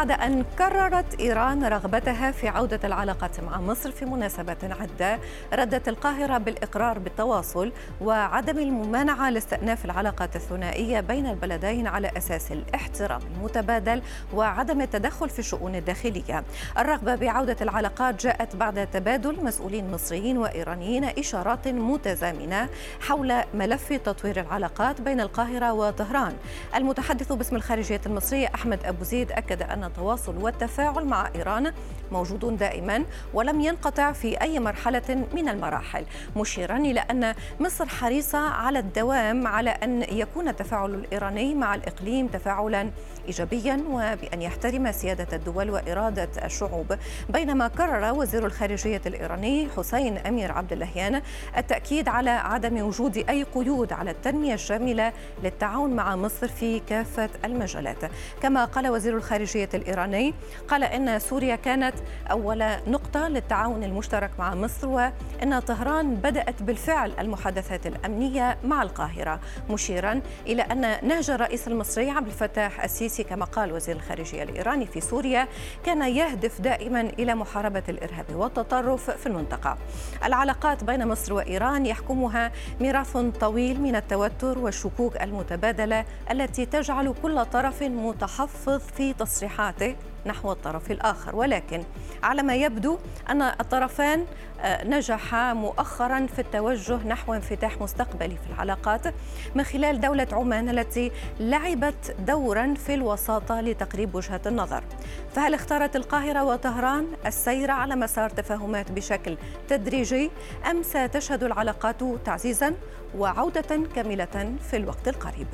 بعد أن كررت إيران رغبتها في عودة العلاقات مع مصر في مناسبات عدة ردت القاهرة بالإقرار بالتواصل وعدم الممانعة لاستئناف العلاقات الثنائية بين البلدين على أساس الاحترام المتبادل وعدم التدخل في الشؤون الداخلية الرغبة بعودة العلاقات جاءت بعد تبادل مسؤولين مصريين وإيرانيين إشارات متزامنة حول ملف تطوير العلاقات بين القاهرة وطهران. المتحدث باسم الخارجية المصرية أحمد أبو زيد أكد أن التواصل والتفاعل مع إيران موجود دائما ولم ينقطع في أي مرحلة من المراحل مشيرا إلى أن مصر حريصة على الدوام على أن يكون التفاعل الإيراني مع الإقليم تفاعلا إيجابيا وبأن يحترم سيادة الدول وإرادة الشعوب. بينما كرر وزير الخارجية الإيراني حسين أمير عبد اللهيان التأكيد على عدم وجود أي قيود على التنمية الشاملة للتعاون مع مصر في كافة المجالات. كما قال وزير الخارجية الإيراني قال إن سوريا كانت أول نقطة للتعاون المشترك مع مصر وأن طهران بدأت بالفعل المحادثات الأمنية مع القاهرة مشيرا إلى أن نهج الرئيس المصري عبد الفتاح السيسي كما قال وزير الخارجية الإيراني في سوريا كان يهدف دائما إلى محاربة الإرهاب والتطرف في المنطقة. العلاقات بين مصر وإيران يحكمها ميراث طويل من التوتر والشكوك المتبادلة التي تجعل كل طرف متحفظ في تصريحاته نحو الطرف الآخر ولكن على ما يبدو أن الطرفان آه، نجحا مؤخرا في التوجه نحو انفتاح مستقبلي في العلاقات من خلال دولة عمان التي لعبت دورا في الوساطة لتقريب وجهة النظر فهل اختارت القاهرة وطهران السير على مسار تفاهمات بشكل تدريجي أم ستشهد العلاقات تعزيزا وعودة كاملة في الوقت القريب؟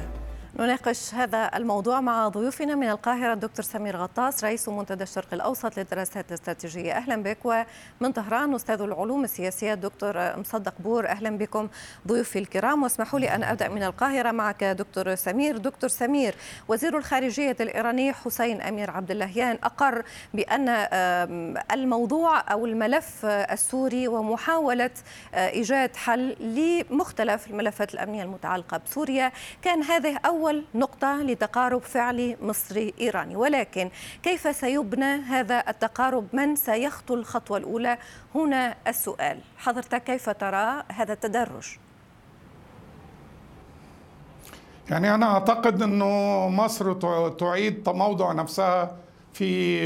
نناقش هذا الموضوع مع ضيوفنا من القاهرة الدكتور سمير غطاس رئيس منتدى الشرق الأوسط للدراسات الاستراتيجية. أهلا بك. ومن طهران أستاذ العلوم السياسية الدكتور مصدق بور. أهلا بكم ضيوفي الكرام. واسمحوا لي أن أبدأ من القاهرة معك دكتور سمير. دكتور سمير وزير الخارجية الإيراني حسين أمير عبد اللهيان أقر بأن الموضوع أو الملف السوري ومحاولة إيجاد حل لمختلف الملفات الأمنية المتعلقة بسوريا. كان هذه أول أول نقطة لتقارب فعلي مصري إيراني ولكن كيف سيبنى هذا التقارب؟ من سيخطو الخطوة الأولى؟ هنا السؤال. حضرتك كيف ترى هذا التدرج؟ يعني أنا أعتقد أنه مصر تعيد تموضع نفسها في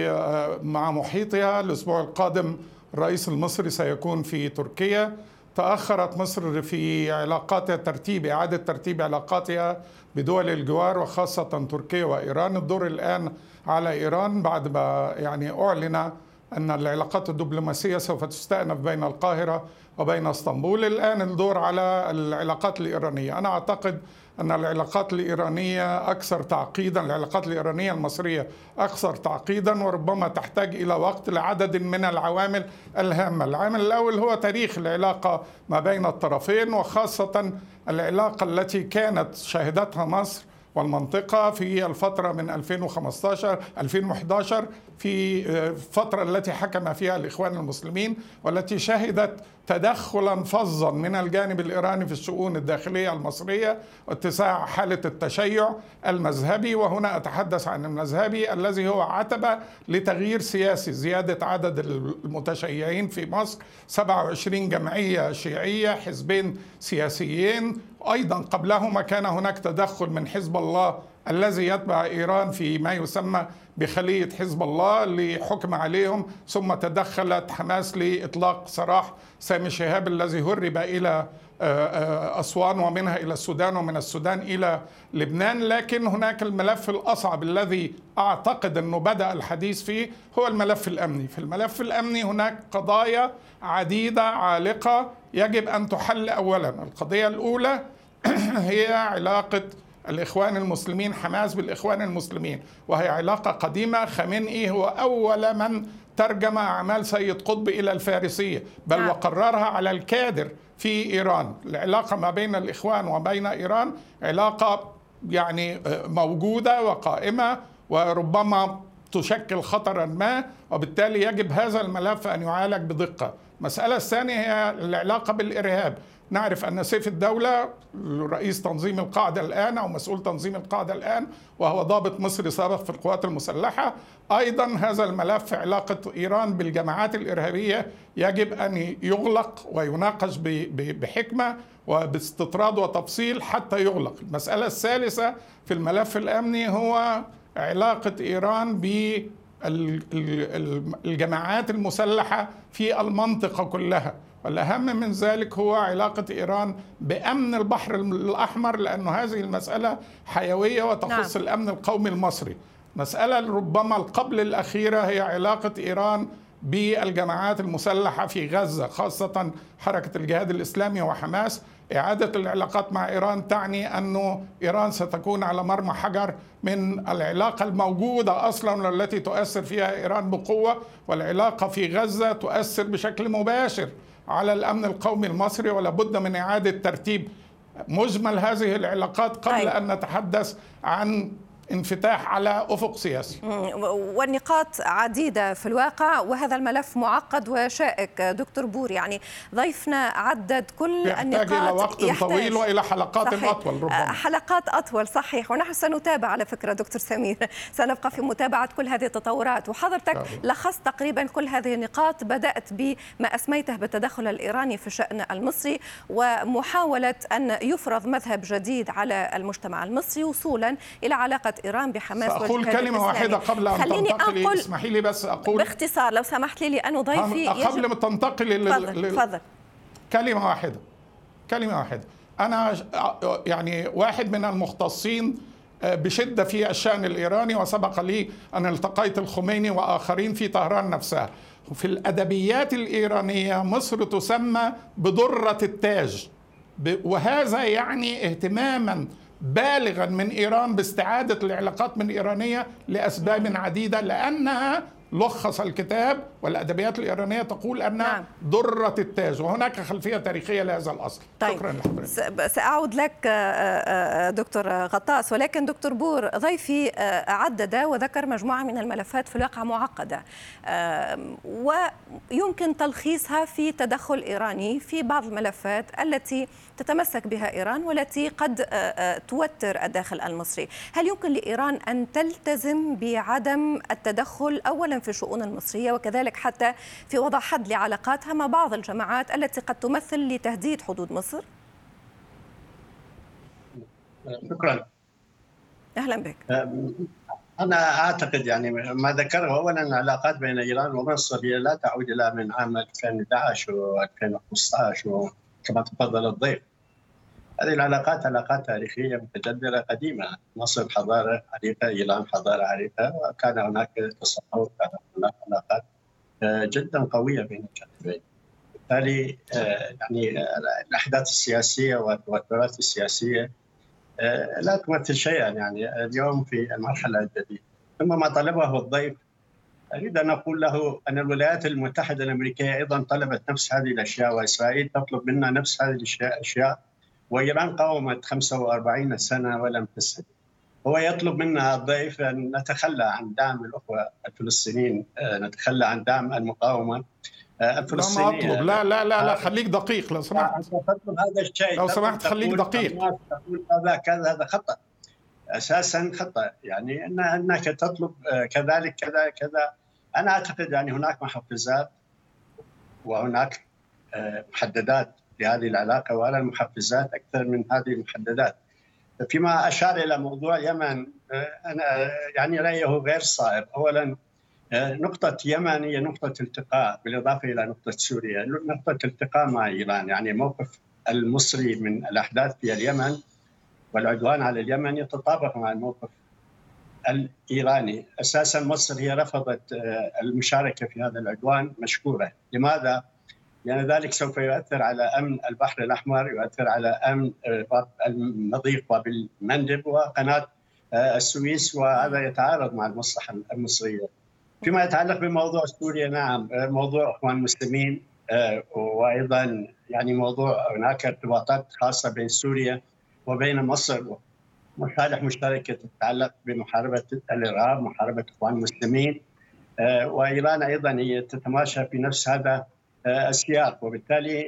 مع محيطها. الأسبوع القادم الرئيس المصري سيكون في تركيا. تأخرت مصر في علاقاتها ترتيب إعادة ترتيب علاقاتها بدول الجوار وخاصة تركيا وإيران. الدور الآن على إيران بعد ما يعني أعلن أن العلاقات الدبلوماسية سوف تستأنف بين القاهرة وبين اسطنبول. الآن الدور على العلاقات الإيرانية. أنا أعتقد أن العلاقات الإيرانية أكثر تعقيدا العلاقات الإيرانية المصرية أكثر تعقيدا وربما تحتاج إلى وقت لعدد من العوامل الهامة. العامل الأول هو تاريخ العلاقة ما بين الطرفين وخاصة العلاقة التي كانت شهدتها مصر والمنطقة في الفترة من 2015 2011 في الفترة التي حكم فيها الإخوان المسلمين والتي شهدت تدخلا فظا من الجانب الإيراني في الشؤون الداخلية المصرية واتساع حالة التشيع المذهبي. وهنا أتحدث عن المذهبي الذي هو عتبة لتغيير سياسي زيادة عدد المتشيعين في مصر 27 جمعية شيعية حزبين سياسيين أيضا قبلهما كان هناك تدخل من حزب الله الذي يتبع إيران في ما يسمى بخلية حزب الله اللي حكم عليهم ثم تدخلت حماس لإطلاق سراح سامي شهاب الذي هرب إلى آه، آه، أسوان ومنها إلى السودان ومن السودان إلى لبنان. لكن هناك الملف الأصعب الذي أعتقد أنه بدأ الحديث فيه هو الملف الأمني. في الملف الأمني هناك قضايا عديدة عالقة يجب أن تحل اولا. القضية الأولى هي علاقة الإخوان المسلمين حماس بالإخوان المسلمين وهي علاقة قديمة. خامنئي هو أول من ترجم أعمال سيد قطب إلى الفارسية بل نعم. وقررها على الكادر في إيران. العلاقة ما بين الإخوان وبين إيران علاقة يعني آه، موجودة وقائمة وربما تشكل خطرا ما وبالتالي يجب هذا الملف أن يعالج بدقة. المسألة الثانية هي العلاقة بالإرهاب. نعرف أن سيف الدولة رئيس تنظيم القاعدة الآن أو مسؤول تنظيم القاعدة الآن وهو ضابط مصري سابق في القوات المسلحة. أيضا هذا الملف علاقة إيران بالجماعات الإرهابية يجب أن يغلق ويناقش بحكمة وباستطراد وتفصيل حتى يغلق. المسألة الثالثة في الملف الأمني هو علاقة إيران بالجماعات المسلحة في المنطقة كلها. والأهم من ذلك هو علاقة إيران بأمن البحر الأحمر لأن هذه المسألة حيوية وتخص نعم. الأمن القومي المصري. مسألة ربما القبل الأخيرة هي علاقة إيران بالجماعات المسلحة في غزة خاصة حركة الجهاد الإسلامي وحماس. إعادة العلاقات مع إيران تعني أن إيران ستكون على مرمى حجر من العلاقة الموجودة أصلا التي تؤثر فيها إيران بقوة والعلاقة في غزة تؤثر بشكل مباشر على الأمن القومي المصري ولا بد من إعادة ترتيب مجمل هذه العلاقات قبل طيب. أن نتحدث عن انفتاح على أفق سياسي. والنقاط عديدة في الواقع وهذا الملف معقد وشائك. دكتور بور يعني ضيفنا عدد كل يحتاج النقاط إلى وقت يحتاج. طويل وإلى حلقات صحيح. أطول ربما. حلقات أطول صحيح. ونحن سنتابع على فكرة دكتور سمير. سنبقى في متابعة كل هذه التطورات. وحضرتك لخصت تقريبا كل هذه النقاط. بدأت بما أسميته بالتدخل الإيراني في الشأن المصري ومحاولة أن يفرض مذهب جديد على المجتمع المصري وصولا إلى علاقة إيران بحماس أقول كلمة واحدة قبل أن خليني تنتقلي. أقول اسمحي لي بس أقول باختصار لو سمحت لي لأنه ضيفي قبل ما تنتقلي لل... تفضل كلمة واحدة. كلمة واحدة. أنا يعني واحد من المختصين آه، بشدة في الشأن الإيراني وسبق لي أن التقيت الخميني وآخرين في طهران نفسها. في الأدبيات الإيرانية مصر تسمى بدرة التاج. وهذا يعني اهتماما بالغا من إيران باستعادة العلاقات من إيرانية لأسباب عديدة لأنها لخص الكتاب والأدبيات الإيرانية تقول انها نعم. دره التاج وهناك خلفية تاريخية لهذا الأصل. طيب. شكرا لحضرتك. سأعود لك آه، آه، آه، دكتور غطاس. ولكن دكتور بور ضيفي عدد وذكر مجموعة من الملفات في الواقع معقدة. ويمكن تلخيصها في تدخل إيراني في بعض الملفات التي تتمسك بها إيران والتي قد توتر الداخل المصري. هل يمكن لإيران أن تلتزم بعدم التدخل اولا في الشؤون المصرية وكذلك حتى في وضع حد لعلاقاتها مع بعض الجماعات التي قد تمثل لتهديد حدود مصر؟ شكرا. أهلا بك. أنا أعتقد يعني ما ذكره اولا العلاقات بين إيران ومصر هي لا تعود إلى من عام 2011 و2015 وكما تفضل الضيف. هذه العلاقات علاقات تاريخية متجذره قديمة، مصر حضاره عريقه، إيران حضاره عريقه، وكان هناك تصور كان هناك علاقات آه، جدا قوية بين الجانبين. بالتالي آه، يعني آه، الأحداث السياسية والتوترات السياسية لا تمثل شيئا يعني اليوم في المرحلة الجديدة ثم ما طلبه الضيف أريد أن أقول له أن الولايات المتحدة الأمريكية أيضا طلبت نفس هذه الأشياء وإسرائيل تطلب منا نفس هذه الأشياء وإيران قاومت 45 سنة ولم تسلم هو يطلب منا الضيف أن نتخلى عن دعم الأخوة الفلسطينيين آه، نتخلى عن دعم المقاومة آه، الفلسطينية لا ما أطلب. لا لا لا لا خليك دقيق. لو سمحت. تطلب هذا الشيء. لو سمحت خليك دقيق. تقول كذا هذا خطأ. أساسا خطأ. يعني إن أنك تطلب آه، كذلك كذا كذا. أنا أعتقد يعني هناك محفزات وهناك محددات. لهذه العلاقة وعلى المحفزات أكثر من هذه المحددات. فيما أشار إلى موضوع اليمن أنا يعني رأيه غير صائب، اولا نقطة يمن هي نقطة التقاء بالإضافة إلى نقطة سوريا. نقطة التقاء مع إيران. يعني موقف المصري من الأحداث في اليمن والعدوان على اليمن يتطابق مع الموقف الإيراني. أساسا مصر هي رفضت المشاركة في هذا العدوان مشكورة. لماذا؟ لأن ذلك سوف يؤثر على أمن البحر الأحمر يؤثر على أمن آه، المضيق باب المندب وقناة آه، السويس وهذا يتعارض مع المصلحة المصرية. فيما يتعلق بموضوع سوريا نعم آه، موضوع إخوان المسلمين وأيضا يعني موضوع هناك ارتباطات خاصة بين سوريا وبين مصر. مصالح مشتركة تتعلق بمحاربة الإرهاب، محاربة إخوان المسلمين وإيران أيضا هي تتماشى في نفس هذا السياق. وبالتالي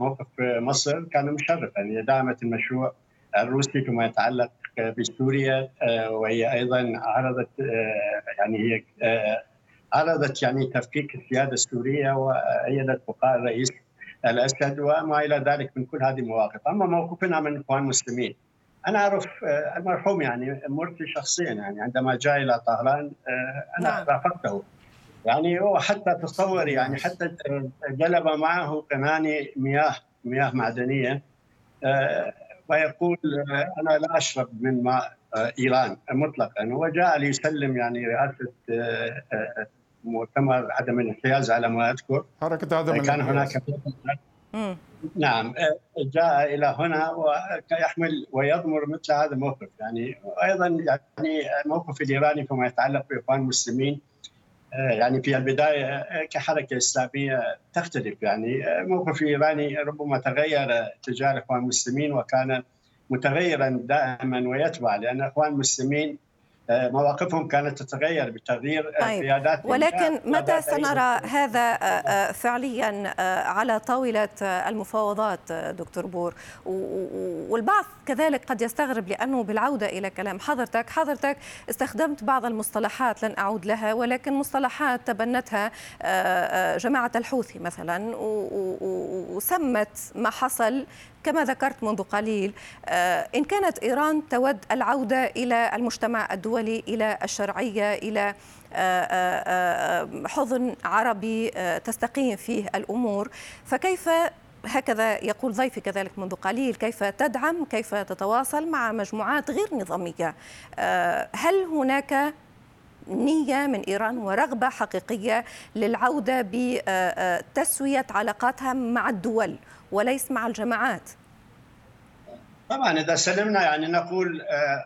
موقف مصر كان مشرفا يعني دعمت المشروع الروسي فيما يتعلق بسوريا وهي أيضا عرضت يعني هي عرضت يعني تفكيك السياده السورية وأيدت بقاء الرئيس الأسد وما إلى ذلك من كل هذه المواقف، أما موقفنا من الاخوان المسلمين أنا أعرف المرحوم يعني مرسي شخصيا يعني عندما جاء إلى طهران أنا نعم. رافقته يعني هو حتى تصور يعني حتى جلب معه قناني مياه مياه معدنية ويقول أنا لا أشرب من ماء إيران مطلقا هو جاء ليسلم يعني رئاسة مؤتمر عدم الانحياز على ما أذكر. حركة عدم كان هناك نعم جاء إلى هنا ويحمل ويضمر مثل هذا الموقف يعني أيضا يعني الموقف الإيراني فيما يتعلق بإخوان المسلمين يعني في البداية كحركة إسلامية تختلف. يعني الموقف الايراني ربما تغير تجاه الاخوان المسلمين وكان متغيرا دائما ويتبع لأن الاخوان المسلمين مواقفهم كانت تتغير بتغيير طيب. قيادات ولكن متى سنرى هذا فعليا على طاولة المفاوضات دكتور بور والبعض كذلك قد يستغرب لأنه بالعودة إلى كلام حضرتك حضرتك استخدمت بعض المصطلحات لن أعود لها ولكن مصطلحات تبنتها جماعة الحوثي مثلا وسمت ما حصل كما ذكرت منذ قليل إن كانت إيران تود العودة إلى المجتمع الدولي إلى الشرعية إلى حضن عربي تستقيم فيه الأمور. فكيف هكذا يقول ضيفي كذلك منذ قليل كيف تدعم كيف تتواصل مع مجموعات غير نظامية؟ هل هناك نية من إيران ورغبة حقيقية للعودة بتسوية علاقاتها مع الدول وليس مع الجماعات. طبعا إذا سلمنا يعني نقول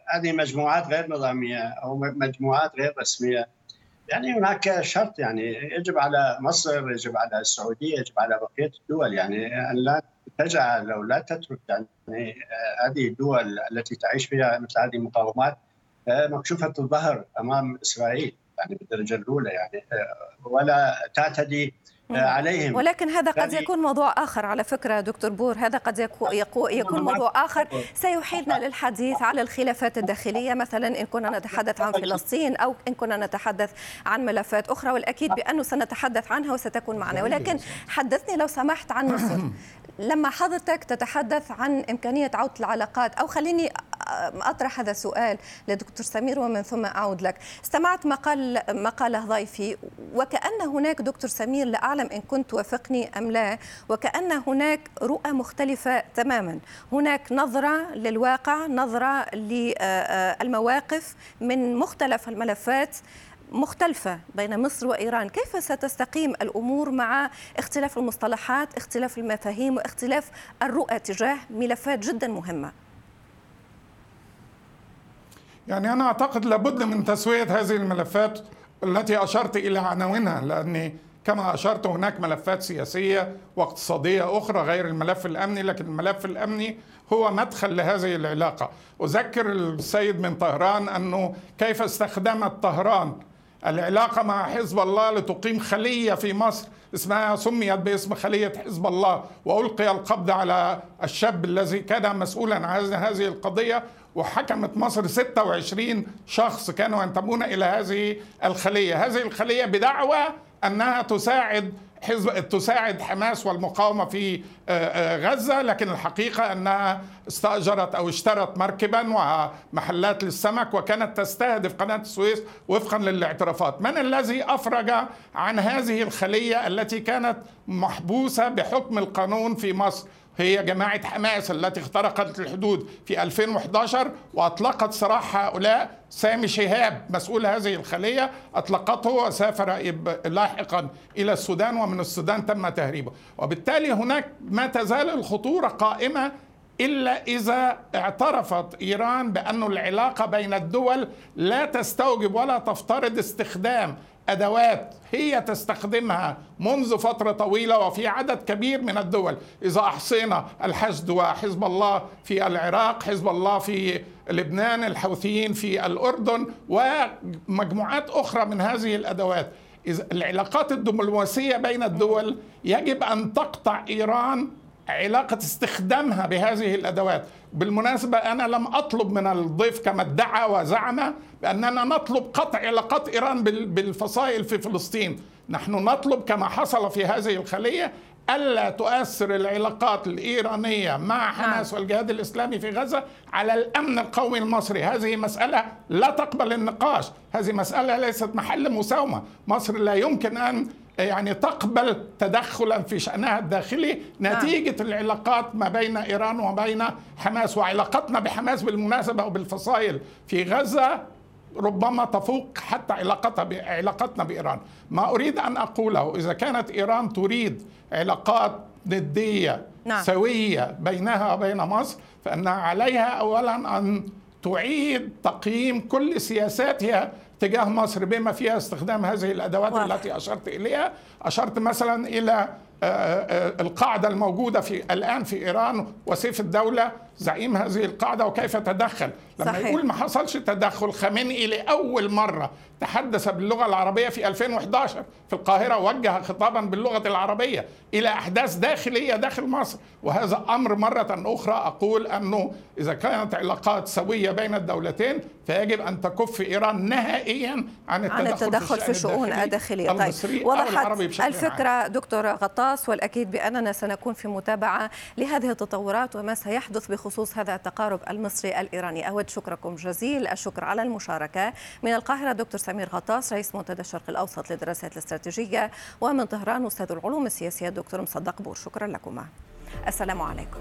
هذه مجموعات غير نظامية أو مجموعات غير رسمية. يعني هناك شرط يعني يجب على مصر يجب على السعودية يجب على بقية الدول يعني أن لا تجعل أو لا تترك يعني هذه الدول التي تعيش فيها مثل هذه المقاومات مكشوفة الظهر أمام إسرائيل يعني بالدرجة الأولى يعني ولا تعتدي عليهم. ولكن هذا قد يكون موضوع آخر على فكرة دكتور بور هذا قد يكون موضوع آخر. سيحيلنا للحديث على الخلافات الداخلية مثلا إن كنا نتحدث عن فلسطين أو إن كنا نتحدث عن ملفات أخرى والأكيد بأنه سنتحدث عنها وستكون معنا. ولكن حدثني لو سمحت عن مصر لما حضرتك تتحدث عن إمكانية عودة العلاقات أو خليني أطرح هذا السؤال لدكتور سمير ومن ثم أعود لك. استمعت مقال مقاله ضيفي وكأن هناك دكتور سمير لا أعلم إن كنت توافقني أم لا وكأن هناك رؤى مختلفة تماما. هناك نظرة للواقع نظرة للمواقف من مختلف الملفات مختلفة بين مصر وإيران. كيف ستستقيم الأمور مع اختلاف المصطلحات اختلاف المفاهيم واختلاف الرؤى تجاه ملفات جدا مهمة؟ يعني أنا أعتقد لابد من تسوية هذه الملفات التي أشرت إلى عناوينها لأن كما أشرت هناك ملفات سياسية واقتصادية أخرى غير الملف الأمني لكن الملف الأمني هو مدخل لهذه العلاقة. أذكر السيد من طهران أنه كيف استخدمت طهران العلاقة مع حزب الله لتقيم خلية في مصر. اسمها سميت باسم خلية حزب الله وألقي القبض على الشاب الذي كان مسؤولا عن هذه القضية وحكمت مصر 26 شخص كانوا ينتمون إلى هذه الخلية. هذه الخلية بدعوى أنها تساعد حزب تساعد حماس والمقاومة في غزة لكن الحقيقة أنها استأجرت أو اشترت مركبا ومحلات للسمك وكانت تستهدف قناة السويس وفقا للاعترافات. من الذي أفرج عن هذه الخلية التي كانت محبوسة بحكم القانون في مصر؟ هي جماعة حماس التي اخترقت الحدود في 2011 وأطلقت سراح هؤلاء. سامي شهاب مسؤول هذه الخلية أطلقته وسافر لاحقا إلى السودان ومن السودان تم تهريبه. وبالتالي هناك ما تزال الخطورة قائمة إلا إذا اعترفت إيران بأن العلاقة بين الدول لا تستوجب ولا تفترض استخدام أدوات هي تستخدمها منذ فترة طويلة وفي عدد كبير من الدول. إذا أحصينا الحشد وحزب الله في العراق حزب الله في لبنان الحوثيين في الأردن ومجموعات أخرى من هذه الأدوات. العلاقات الدبلوماسية بين الدول يجب أن تقطع إيران علاقة استخدامها بهذه الأدوات. بالمناسبة أنا لم أطلب من الضيف كما ادعى وزعم بأننا نطلب قطع علاقات إيران بالفصائل في فلسطين. نحن نطلب كما حصل في هذه الخلية ألا تؤثر العلاقات الإيرانية مع نعم. حماس والجهاد الإسلامي في غزة على الأمن القومي المصري. هذه مسألة لا تقبل النقاش. هذه مسألة ليست محل مساومة. مصر لا يمكن أن يعني تقبل تدخلا في شأنها الداخلي نعم. نتيجة العلاقات ما بين إيران وبين حماس وعلاقتنا بحماس بالمناسبة وبالفصائل في غزة ربما تفوق حتى علاقتها علاقتنا بإيران، ما أريد أن أقوله إذا كانت إيران تريد علاقات ندية نعم. سوية بينها وبين مصر فانها عليها اولا أن تعيد تقييم كل سياساتها تجاه مصر بما فيها استخدام هذه الأدوات واحد. التي أشرت إليها، أشرت مثلا إلى القاعدة الموجودة في الآن في إيران وسيف الدولة زعيم هذه القاعدة وكيف تدخل؟ لما صحيح. يقول ما حصلش تدخل خامنئي لاول مرة تحدث باللغة العربية في 2011 في القاهرة وجه خطابا باللغة العربية إلى أحداث داخلية داخل مصر. وهذا أمر مرة أخرى أقول أنه إذا كانت علاقات سوية بين الدولتين فيجب أن تكف إيران نهائيا عن التدخل, عن التدخل في الشؤون الداخلية. طيب وضحت الفكرة دكتور غطاس والأكيد بأننا سنكون في متابعة لهذه التطورات وما سيحدث بخصوص هذا التقارب المصري الإيراني. أود شكركم جزيل. الشكر على المشاركة. من القاهرة دكتور سمير غطاس رئيس منتدى الشرق الأوسط للدراسات الاستراتيجية ومن طهران أستاذ العلوم السياسية الدكتور مصدق بور. شكرا لكما. السلام عليكم.